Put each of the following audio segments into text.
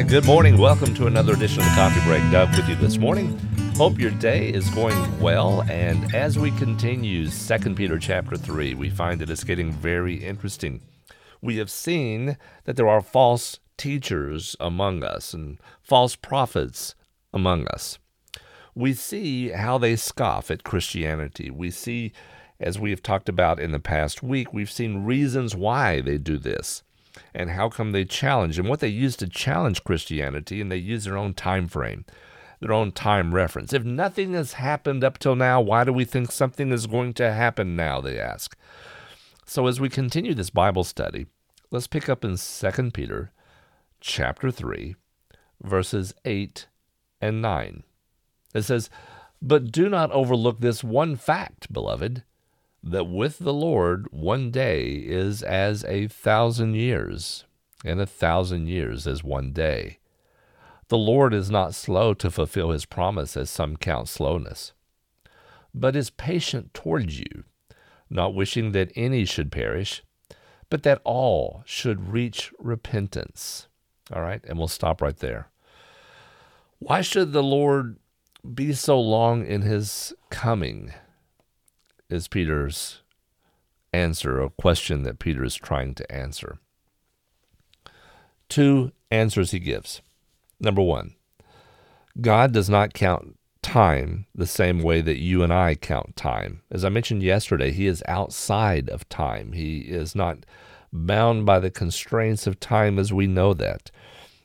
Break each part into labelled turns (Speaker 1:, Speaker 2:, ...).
Speaker 1: Hi, good morning. Welcome to another edition of the Coffee Break. Doug with you this morning. Hope your day is going well. And as we continue 2 Peter chapter 3, we find that it's getting very interesting. We have seen that there are false teachers among us and false prophets among us. We see how they scoff at Christianity. We see, as we have talked about in the past week, we've seen reasons why they do this and how come they challenge and what they use to challenge Christianity, and they use their own time frame, their own time reference. If nothing has happened up till now, why do we think something is going to happen now? They ask. So as we continue this Bible study, let's pick up in 2 Peter chapter 3, verses 8 and 9. It says, But do not overlook this one fact, beloved that with the Lord one day is as a thousand years, and a thousand years as one day. The Lord is not slow to fulfill his promise, as some count slowness, but is patient towards you, not wishing that any should perish, but that all should reach repentance. All right, and we'll stop right there. Why should the Lord be so long in his coming? Is Peter's answer, a question that Peter is trying to answer. Two answers he gives. Number one, God does not count time the same way that you and I count time. As I mentioned yesterday, He is outside of time. He is not bound by the constraints of time as we know that.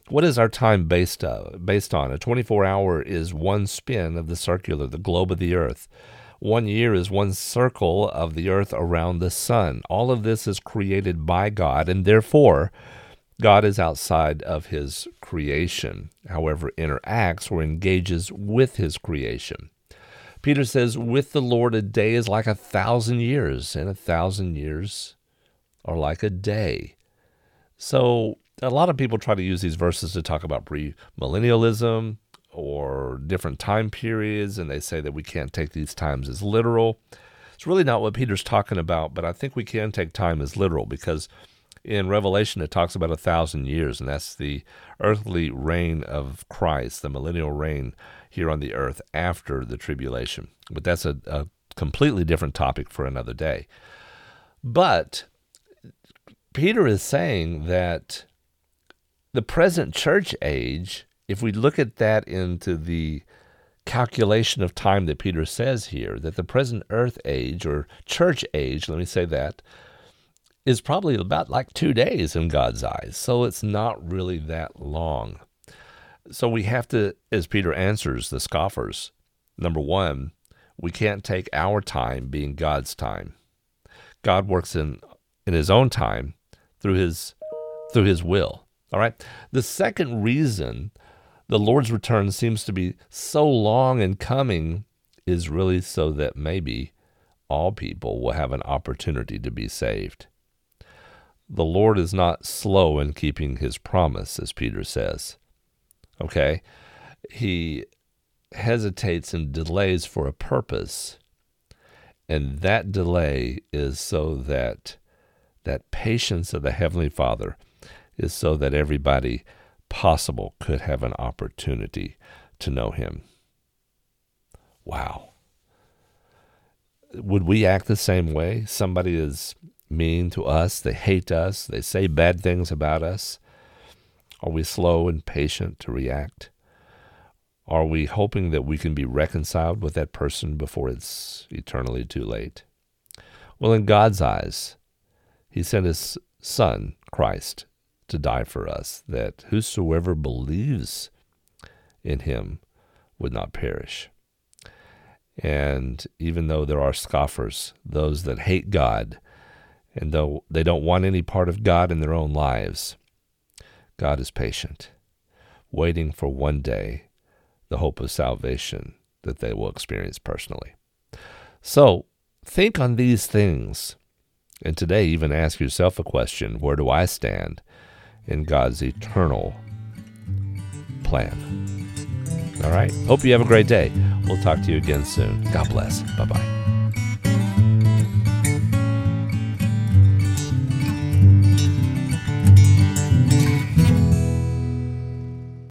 Speaker 1: What is our time based, uh, based on? A 24 hour is one spin of the circular, the globe of the earth. One year is one circle of the earth around the sun. All of this is created by God, and therefore, God is outside of his creation, however, interacts or engages with his creation. Peter says, With the Lord, a day is like a thousand years, and a thousand years are like a day. So, a lot of people try to use these verses to talk about premillennialism, different time periods, and they say that we can't take these times as literal. It's really not what Peter's talking about, but I think we can take time as literal because in Revelation it talks about a thousand years, and that's the earthly reign of Christ, the millennial reign here on the earth after the tribulation. But that's a, a completely different topic for another day. But Peter is saying that the present church age if we look at that into the calculation of time that Peter says here, that the present earth age or church age, let me say that, is probably about like two days in God's eyes. So it's not really that long. So we have to, as Peter answers the scoffers, number one, we can't take our time being God's time. God works in in his own time through his through his will. All right. The second reason the Lord's return seems to be so long in coming is really so that maybe all people will have an opportunity to be saved. The Lord is not slow in keeping his promise, as Peter says. Okay? He hesitates and delays for a purpose. And that delay is so that that patience of the Heavenly Father is so that everybody possible could have an opportunity to know him. Wow. Would we act the same way? Somebody is mean to us, they hate us, they say bad things about us. Are we slow and patient to react? Are we hoping that we can be reconciled with that person before it's eternally too late? Well, in God's eyes, He sent His Son, Christ, to die for us, that whosoever believes in him would not perish. And even though there are scoffers, those that hate God, and though they don't want any part of God in their own lives, God is patient, waiting for one day the hope of salvation that they will experience personally. So, think on these things. And today, even ask yourself a question where do I stand? In God's eternal plan. All right. Hope you have a great day. We'll talk to you again soon. God bless. Bye bye.